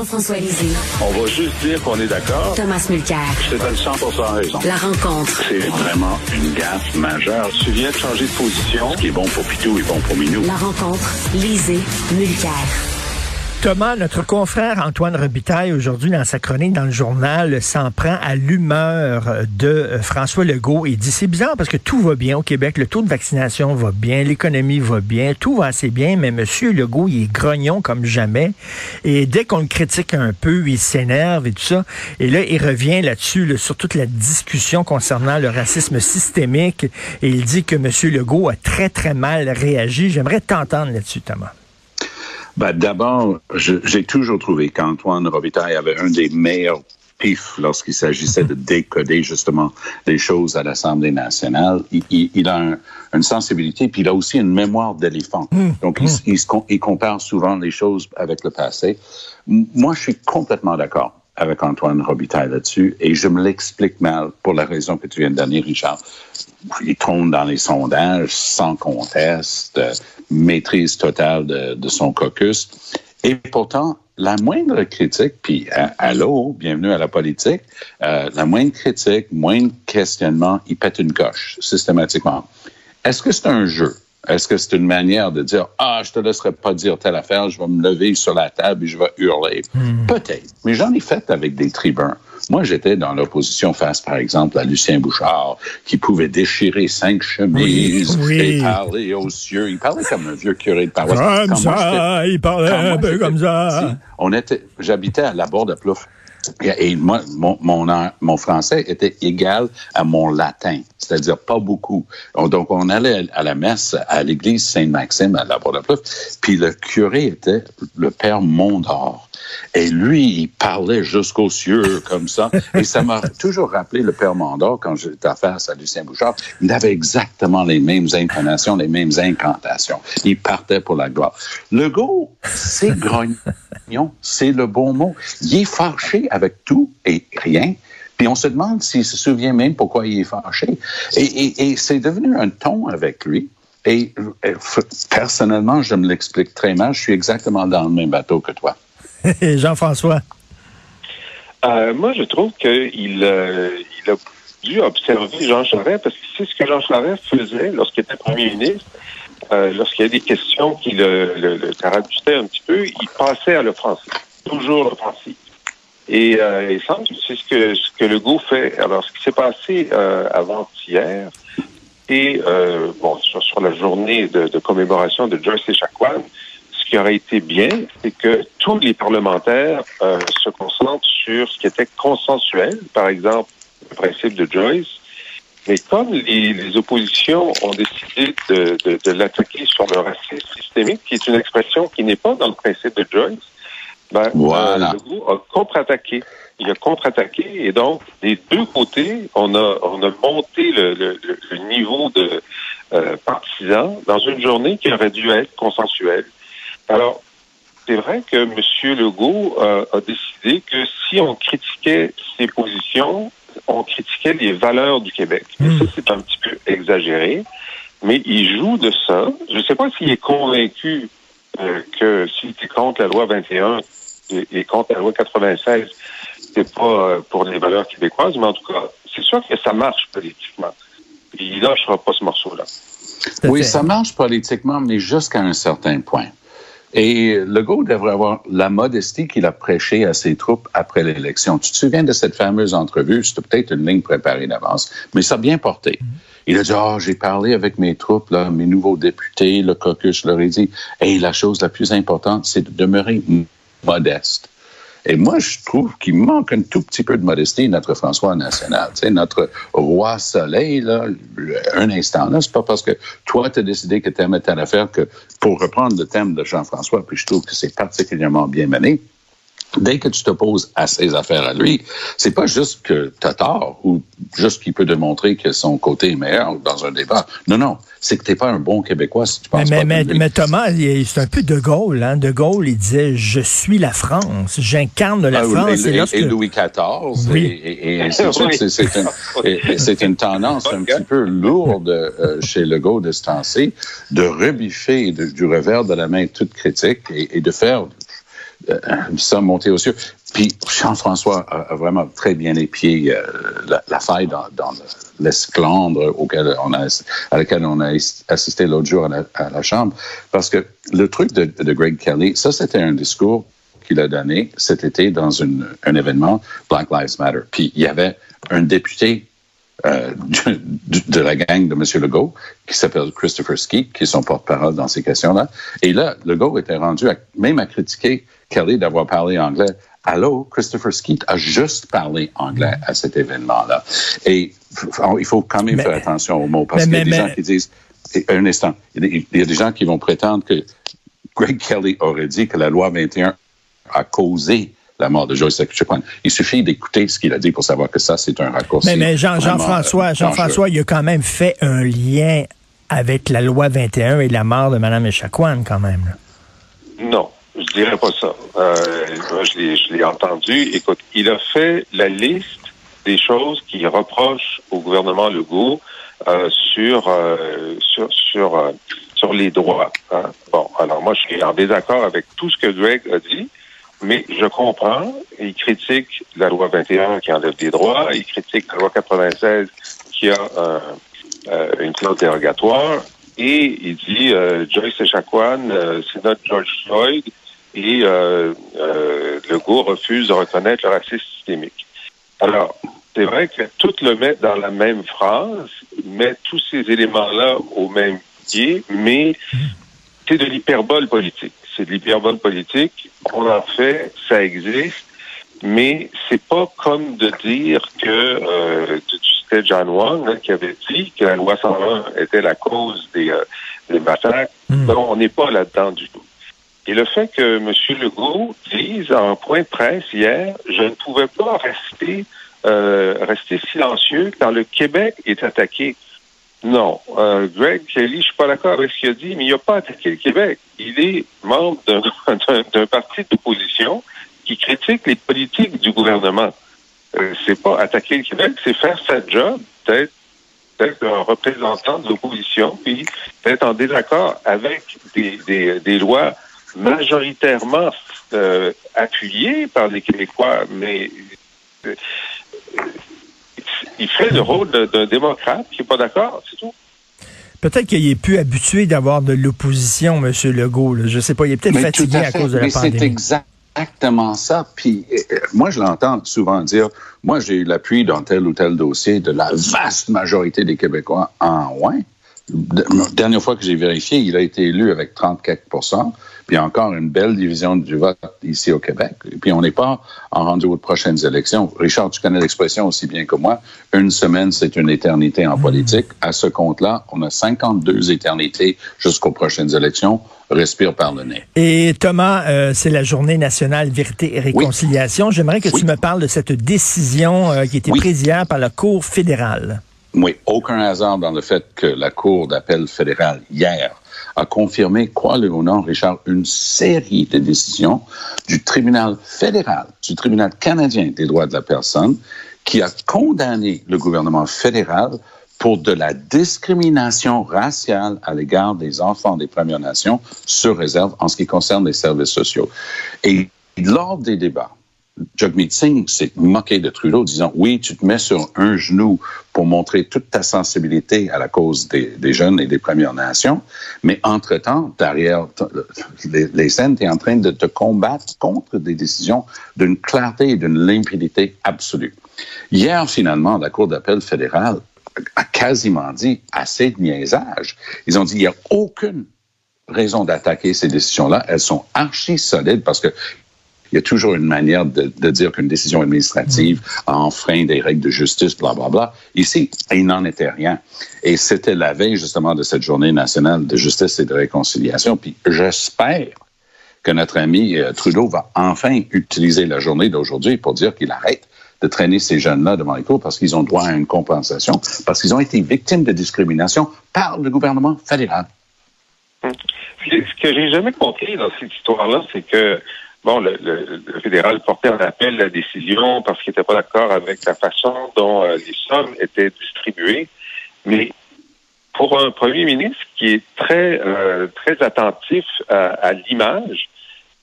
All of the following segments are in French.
Jean-François Lisée. On va juste dire qu'on est d'accord. Thomas Mulcair. Je te donne 100 raison. La rencontre. C'est vraiment une gaffe majeure. Tu viens de changer de position. Ce qui est bon pour Pitou est bon pour Minou. La rencontre. Lisée. Mulcair. Thomas, notre confrère Antoine Robitaille, aujourd'hui dans sa chronique dans le journal, s'en prend à l'humeur de euh, François Legault. Il dit, c'est bizarre parce que tout va bien au Québec, le taux de vaccination va bien, l'économie va bien, tout va assez bien, mais Monsieur Legault, il est grognon comme jamais. Et dès qu'on le critique un peu, il s'énerve et tout ça. Et là, il revient là-dessus, sur toute la discussion concernant le racisme systémique. Et il dit que Monsieur Legault a très, très mal réagi. J'aimerais t'entendre là-dessus, Thomas. Ben, D'abord, j'ai toujours trouvé qu'Antoine Robitaille avait un des meilleurs pifs lorsqu'il s'agissait de décoder justement les choses à l'Assemblée nationale. Il, a une sensibilité, puis il a aussi une mémoire d'éléphant. Mmh. Donc, il, mmh. il, compare souvent les choses avec le passé. Moi, je suis complètement d'accord avec Antoine Robitaille là-dessus, et je me l'explique mal pour la raison que tu viens de donner, Richard. Il tombe dans les sondages sans conteste, maîtrise totale de, son caucus. Et pourtant, la moindre critique, puis allô, bienvenue à la politique, euh, la moindre critique, moindre questionnement, il pète une coche systématiquement. Est-ce que c'est un jeu? Est-ce que c'est une manière de dire Ah, je te laisserai pas dire telle affaire, je vais me lever sur la table et je vais hurler? Hmm. Peut-être. Mais j'en ai fait avec des tribuns. Moi, j'étais dans l'opposition face, par exemple, à Lucien Bouchard, qui pouvait déchirer cinq chemises et parler aux cieux. Il parlait comme un vieux curé de paroisse. Comme ça, il parlait un peu comme ça. on était, j'habitais à la bord de Plouf. Et moi, mon, mon, français était égal à mon latin, c'est-à-dire pas beaucoup. Donc, on allait à la messe à l'église Saint-Maxime à la Plouf, puis le curé était le père Mondor. Et lui, il parlait jusqu'aux cieux comme ça. Et ça m'a toujours rappelé le père Mondor quand j'étais face à Lucien Bouchard. Il avait exactement les mêmes intonations, les mêmes incantations. Il partait pour la gloire. Le go, c'est grognon, c'est le bon mot. Il est fâché avec tout et rien. Puis on se demande s'il se souvient même pourquoi il est fâché. Et, et c'est devenu un ton avec lui. Et euh, personnellement, je me l'explique très mal. Je suis exactement dans le même bateau que toi. Jean-François? Euh, moi, je trouve qu'il euh, il a dû observer Jean Charest parce que c'est ce que Jean Charest faisait lorsqu'il était premier ministre. Euh, lorsqu'il y a des questions qui le, le, un petit peu, il passait à l'offensive, toujours l'offensive. Et il semble que c'est ce que, ce que Legault fait. Alors, ce qui s'est passé avant-hier, et bon, sur, sur, la journée de, commémoration de Joyce et Chacuan, qui aurait été bien, c'est que tous les parlementaires euh, se concentrent sur ce qui était consensuel, par exemple le principe de Joyce. Mais comme les, oppositions ont décidé de, de, l'attaquer sur le racisme systémique, qui est une expression qui n'est pas dans le principe de Joyce, ben, voilà. le a contre-attaqué. Il a contre-attaqué et donc des deux côtés, on a on a monté le, le, le niveau de euh, partisans dans une journée qui aurait dû être consensuelle. Alors, c'est vrai que M. Legault euh, a décidé que si on critiquait ses positions, on critiquait les valeurs du Québec. Hmm. ça, c'est un petit peu exagéré, mais il joue de ça. Je ne sais pas s'il est convaincu euh, que s'il était contre la loi 21 et, contre la loi 96, c'est pas euh, pour les valeurs québécoises, mais en tout cas, c'est sûr que ça marche politiquement. Il lâchera pas ce morceau-là. Oui, ça marche politiquement, mais jusqu'à un certain point. Et Legault devrait avoir la modestie qu'il a prêchée à ses troupes après l'élection. Tu te souviens de cette fameuse entrevue? C'était peut-être une ligne préparée d'avance, mais ça a bien porté. Il a dit, oh, j'ai parlé avec mes troupes, là, mes nouveaux députés, le caucus, je leur ai dit, et la chose la plus importante, c'est de demeurer modeste. Et moi, je trouve qu'il manque un tout petit peu de modestie, notre François national. Tu notre roi soleil, là, un instant, là, c'est pas parce que toi, tu as décidé que tu aimais telle affaire que, pour reprendre le thème de Jean-François, puis je trouve que c'est particulièrement bien mené, dès que tu t'opposes à ses affaires à lui, c'est pas juste que tu as tort ou juste qu'il peut démontrer que son côté est meilleur dans un débat. Non, non, c'est que tu n'es pas un bon Québécois si tu penses mais, pas mais, mais, Thomas, c'est un peu De Gaulle. Hein? De Gaulle, il disait « Je suis la France, j'incarne la ah, France. Et, et, Louis XIV. Oui. Et, c'est sûr que c'est une, une, tendance un petit peu lourde euh, chez Legault de ce temps de rebiffer du revers de la main toute critique et, de faire ça monter aux cieux. Puis Jean-François a, vraiment très bien épié euh, la, la, faille dans, dans l'esclandre auquel on a, à laquelle on a assisté l'autre jour à la, Chambre. Parce que le truc de, Greg Kelly, ça, c'était un discours qu'il a donné cet été dans un événement, Black Lives Matter. Puis il y avait un député euh, de, de, la gang de M. Legault, qui s'appelle Christopher Skeet, qui est son porte-parole dans ces questions-là. Et là, Legault était rendu à, même à critiquer Kelly d'avoir parlé anglais. Allô, Christopher Skeet a juste parlé anglais à cet événement-là. Et il faut quand même faire attention aux mots, parce qu'il y a des gens qui disent, un instant, il y a des gens qui vont prétendre que Greg Kelly aurait dit que la loi 21 a causé la mort de Joyce Echaquan. Il suffit d'écouter ce qu'il a dit pour savoir que ça, c'est un raccourci. Mais, mais Jean, Jean-François, Jean-François, il a quand même fait un lien avec la loi 21 et la mort de Mme Echaquan, quand même. Non, je dirais pas ça. Euh, je l'ai entendu. Écoute, il a fait la liste des choses qu'il reproche au gouvernement Legault euh, sur, euh, sur, sur, euh, sur les droits. Hein. Bon, alors moi, je suis en désaccord avec tout ce que Greg a dit. Mais je comprends. Il critique la loi 21 qui enlève des droits. Il critique la loi 96 qui a euh, euh, une clause dérogatoire. Et il dit euh, Joyce Echaquan, euh, c'est notre George Floyd. Et euh, euh, Legault refuse de reconnaître le racisme systémique. Alors, c'est vrai que tout le mettre dans la même phrase, met tous ces éléments-là au même pied, mais c'est de l'hyperbole politique c'est de l'hyperbole politique. On en fait, ça existe, mais c'est pas comme de dire que euh, c'était John Wang hein, qui avait dit que la loi 101 était la cause des, euh, des massacres. Hmm. Non, on n'est pas là-dedans du tout. Et le fait que M. Legault dise en point de presse hier, je ne pouvais pas rester euh, rester silencieux quand le Québec est attaqué. Non. Euh, Greg Kelly, je suis pas d'accord avec ce qu'il a dit, mais il n'a pas attaqué le Québec. Il est membre d'un parti d'opposition qui critique les politiques du gouvernement. Euh, c'est pas attaquer le Québec, c'est faire sa job, peut-être être un représentant de l'opposition, puis être en désaccord avec des, des, des lois majoritairement euh, appuyées par les Québécois, mais euh, il fait le rôle d'un démocrate qui n'est pas d'accord, c'est tout. Peut-être qu'il est plus habitué d'avoir de l'opposition, M. Legault. Je ne sais pas, il est peut-être fatigué à, cause de la pandémie. C'est exactement ça. Puis euh, moi, je l'entends souvent dire, moi, j'ai eu l'appui dans tel ou tel dossier de la vaste majorité des Québécois en ouais. Dernière fois que j'ai vérifié, il a été élu avec 34% puis encore une belle division du vote ici au Québec. Et puis on n'est pas en rendu aux prochaines élections. Richard, tu connais l'expression aussi bien que moi. Une semaine, c'est une éternité en mmh. politique. À ce compte-là, on a 52 éternités jusqu'aux prochaines élections. Respire par le nez. Et Thomas, euh, c'est la journée nationale vérité et réconciliation. J'aimerais que tu me parles de cette décision euh, qui a été prise hier par la Cour fédérale. Oui, aucun hasard dans le fait que la Cour d'appel fédérale, hier, a confirmé, crois-le ou non, Richard, une série de décisions du tribunal fédéral, du tribunal canadien des droits de la personne, qui a condamné le gouvernement fédéral pour de la discrimination raciale à l'égard des enfants des Premières Nations sur réserve en ce qui concerne les services sociaux. Et lors des débats, Jagmeet Singh s'est moqué de Trudeau, disant oui, tu te mets sur un genou pour montrer toute ta sensibilité à la cause des, jeunes et des Premières Nations, mais entre-temps, derrière les, scènes, tu es en train de te combattre contre des décisions d'une clarté et d'une limpidité absolue. Hier, finalement, la Cour d'appel fédérale a quasiment dit assez de niaisage. Ils ont dit il n'y a aucune raison d'attaquer ces décisions-là. Elles sont archi solides parce que il y a toujours une manière de, de dire qu'une décision administrative a enfreint des règles de justice, bla bla bla. Ici, il n'en était rien. Et c'était la veille justement de cette journée nationale de justice et de réconciliation. Puis j'espère que notre ami euh, Trudeau va enfin utiliser la journée d'aujourd'hui pour dire qu'il arrête de traîner ces jeunes-là devant les cours parce qu'ils ont droit à une compensation, parce qu'ils ont été victimes de discrimination par le gouvernement fédéral. Ce que j'ai jamais compris dans cette histoire-là, c'est que bon, le, le, fédéral portait en appel la décision parce qu'il n'était pas d'accord avec la façon dont euh, les sommes étaient distribuées. Mais pour un premier ministre qui est très euh, très attentif à, l'image,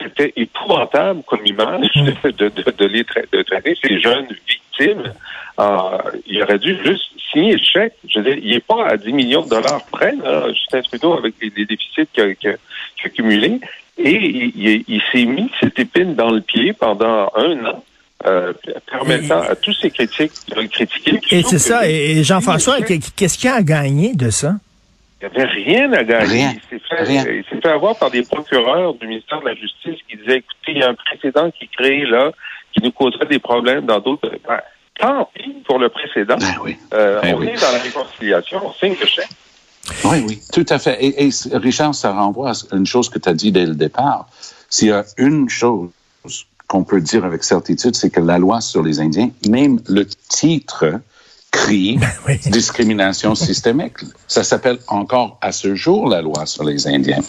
c'était épouvantable comme image de, de, de, les de traiter ces jeunes victimes. Euh, il aurait dû juste signer le chèque. Je veux dire, il n'est pas à 10 millions de dollars près, là, Justin Trudeau, avec les, déficits qu'il a, accumulés. Et il, il s'est mis cette épine dans le pied pendant un an euh, permettant à tous ces critiques de le critiquer. Et c'est ça. Et Jean-François, qu'est-ce qu'il a gagné de ça? Il n'y avait rien à gagner. Il s'est fait, avoir par des procureurs du ministère de la Justice qui disaient, écoutez, il y a un précédent qui est créé là, qui nous causerait des problèmes dans d'autres... Ben, tant pis pour le précédent. Ben oui. Euh, ben on est dans la réconciliation, on signe le chèque. Oui, oui, tout à fait. Et, et Richard, ça renvoie à une chose que tu as dit dès le départ. S'il y a une chose qu'on peut dire avec certitude, c'est que la loi sur les Indiens, même le titre crie discrimination systémique. Ça s'appelle encore à ce jour la loi sur les Indiens.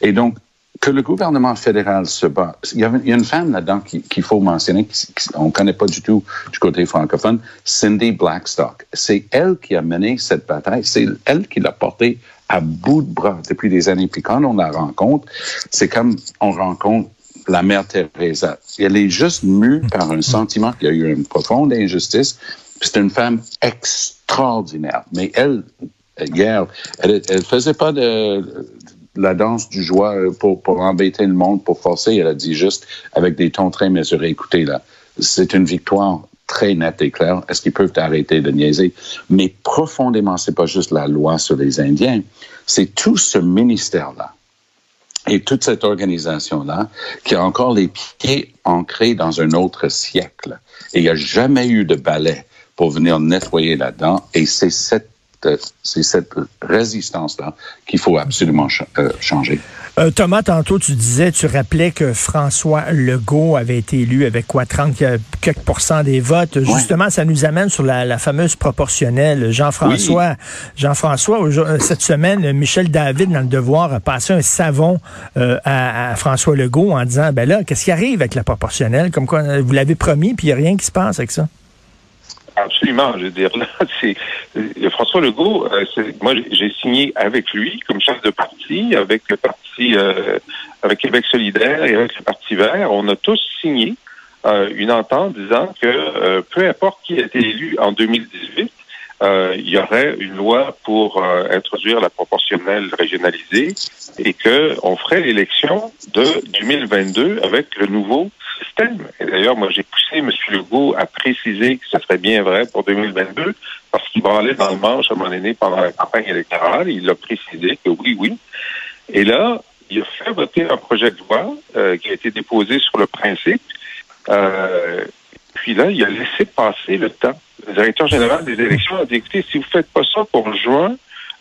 Et donc, que le gouvernement fédéral se bat. Il y a, une femme là-dedans qu'il faut mentionner, qu'on ne connaît pas du tout du côté francophone, Cindy Blackstock. C'est elle qui a mené cette bataille. C'est elle qui l'a portée à bout de bras depuis des années. Puis quand on la rencontre, c'est comme on rencontre la mère Teresa. Elle est juste mue par un sentiment qu'il y a eu une profonde injustice. C'est une femme extraordinaire. Mais elle, hier, elle, elle faisait pas de, la danse du joie pour, pour embêter le monde, pour forcer. Elle a dit juste avec des tons très mesurés. Écoutez, là, c'est une victoire très nette et claire. Est-ce qu'ils peuvent arrêter de niaiser? Mais profondément, c'est pas juste la loi sur les Indiens. C'est tout ce ministère-là et toute cette organisation-là qui a encore les pieds ancrés dans un autre siècle. Et il n'y a jamais eu de balai pour venir nettoyer là-dedans. Et c'est cette c'est cette résistance-là qu'il faut absolument euh, changer. Euh, Thomas, tantôt, tu disais, tu rappelais que François Legault avait été élu avec quoi, 30 quelques pourcents des votes. Justement, ça nous amène sur la, fameuse proportionnelle. Jean-François, Jean-François, euh, cette semaine, Michel David, dans le Devoir, a passé un savon à, François Legault en disant, ben là, qu'est-ce qui arrive avec la proportionnelle? Comme quoi, vous l'avez promis, puis il n'y a rien qui se passe avec ça. Absolument. Je veux dire, là, c'est euh, François Legault. Euh, moi, j'ai signé avec lui comme chef de parti, avec le parti, euh, avec Québec solidaire et avec le Parti Vert. On a tous signé une entente disant que peu importe qui a été élu en 2018, il y aurait une loi pour introduire la proportionnelle régionalisée et que on ferait l'élection de 2022 avec le nouveau et d'ailleurs, moi, j'ai poussé M. Legault à préciser que ce serait bien vrai pour 2022, parce qu'il va aller dans le manche à un moment donné pendant la campagne électorale. Il a précisé que oui, oui. Et là, il a fait voter un projet de loi euh, qui a été déposé sur le principe. Euh, puis là, il a laissé passer le temps. Le directeur général des élections a dit, écoutez, si vous faites pas ça pour juin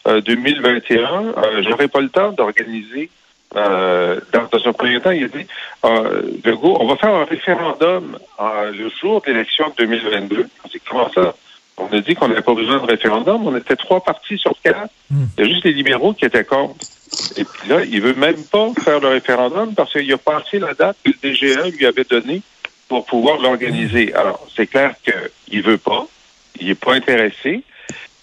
2021, euh, j'aurai pas le temps d'organiser euh, dans, un premier temps, il a dit euh, Legault, on va faire un référendum euh, le jour de l'élection de 2022. C'est comment ça? On a dit qu'on n'avait pas besoin de référendum. On était trois partis sur quatre. Hmm. Il y a juste les libéraux qui étaient contre. Et puis là, il veut même pas faire le référendum parce qu'il a passé la date que le DG1 lui avait donnée pour pouvoir l'organiser. Alors, c'est clair qu'il veut pas. Il n'est pas intéressé.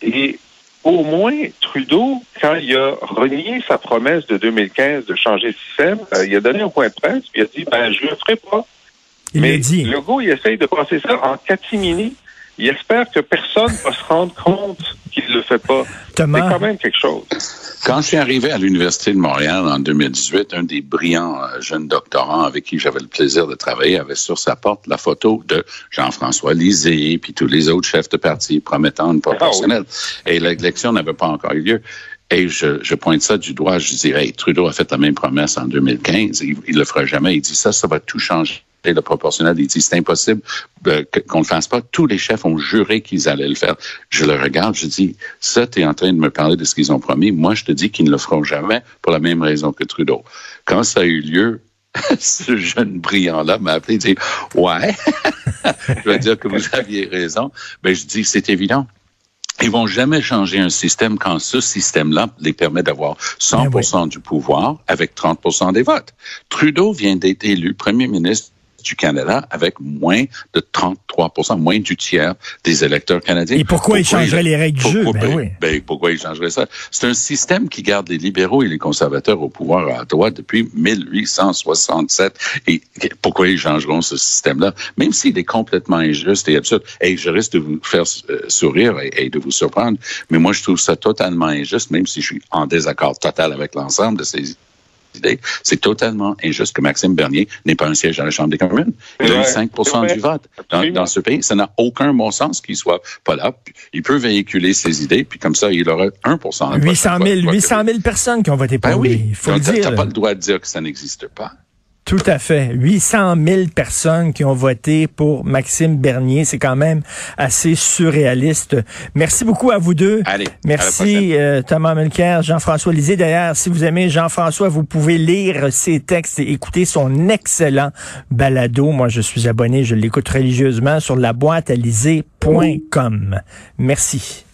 Et au moins, Trudeau, quand il a renié sa promesse de 2015 de changer de système, euh, il a donné un point de presse, puis il a dit, ben, je le ferai pas. Il Mais dit. Legault, il essaye de passer ça en catimini. Il espère que personne va se rendre compte qu'il ne le fait pas. C'est quand même quelque chose. Quand je suis arrivé à l'Université de Montréal en 2018, un des brillants euh, jeunes doctorants avec qui j'avais le plaisir de travailler avait sur sa porte la photo de Jean-François Lisée puis tous les autres chefs de parti promettant une proportionnelle. Ah Et l'élection n'avait pas encore eu lieu. Et je, je, pointe ça du doigt, je dirais, Trudeau a fait la même promesse en 2015, il, il le fera jamais. Il dit ça, ça va tout changer le proportionnel. Il dit c'est impossible euh, qu'on ne le fasse pas. Tous les chefs ont juré qu'ils allaient le faire. Je le regarde, je dis ça, tu es en train de me parler de ce qu'ils ont promis. Moi, je te dis qu'ils ne le feront jamais pour la même raison que Trudeau. Quand ça a eu lieu, ce jeune brillant-là m'a appelé et dit Ouais, je vais dire que vous aviez raison. Mais ben, je dis c'est évident. Ils vont jamais changer un système quand ce système-là les permet d'avoir 100% ben du pouvoir avec 30% des votes. Trudeau vient d'être élu premier ministre du Canada avec moins de 33 moins du tiers des électeurs canadiens. Et pourquoi, ils changeraient les règles du jeu? Ben, ben, oui. ben, pourquoi ils changeraient ça? C'est un système qui garde les libéraux et les conservateurs au pouvoir à Ottawa depuis 1867. Et pourquoi ils changeront ce système-là? Même s'il est complètement injuste et absurde. Et je risque de vous faire euh, sourire et, et de vous surprendre, mais moi, je trouve ça totalement injuste, même si je suis en désaccord total avec l'ensemble de ces idées. C'est totalement injuste que Maxime Bernier n'ait pas un siège dans la Chambre des communes. Il a eu 5% du vote dans, dans, ce pays. Ça n'a aucun bon sens qu'il soit pas là. Il peut véhiculer ses idées, puis comme ça, il aura 1% 800 000, 800 000 personnes qui ont voté pour ben lui. Oui. Il faut le dire. Tu n'as pas le droit de dire que ça n'existe pas. Tout à fait. 800 000 personnes qui ont voté pour Maxime Bernier. C'est quand même assez surréaliste. Merci beaucoup à vous deux. Allez. Merci euh, Thomas Mulcair, Jean-François Lisée. D'ailleurs, si vous aimez Jean-François, vous pouvez lire ses textes et écouter son excellent balado. Moi, je suis abonné, je l'écoute religieusement sur la boîte à Merci.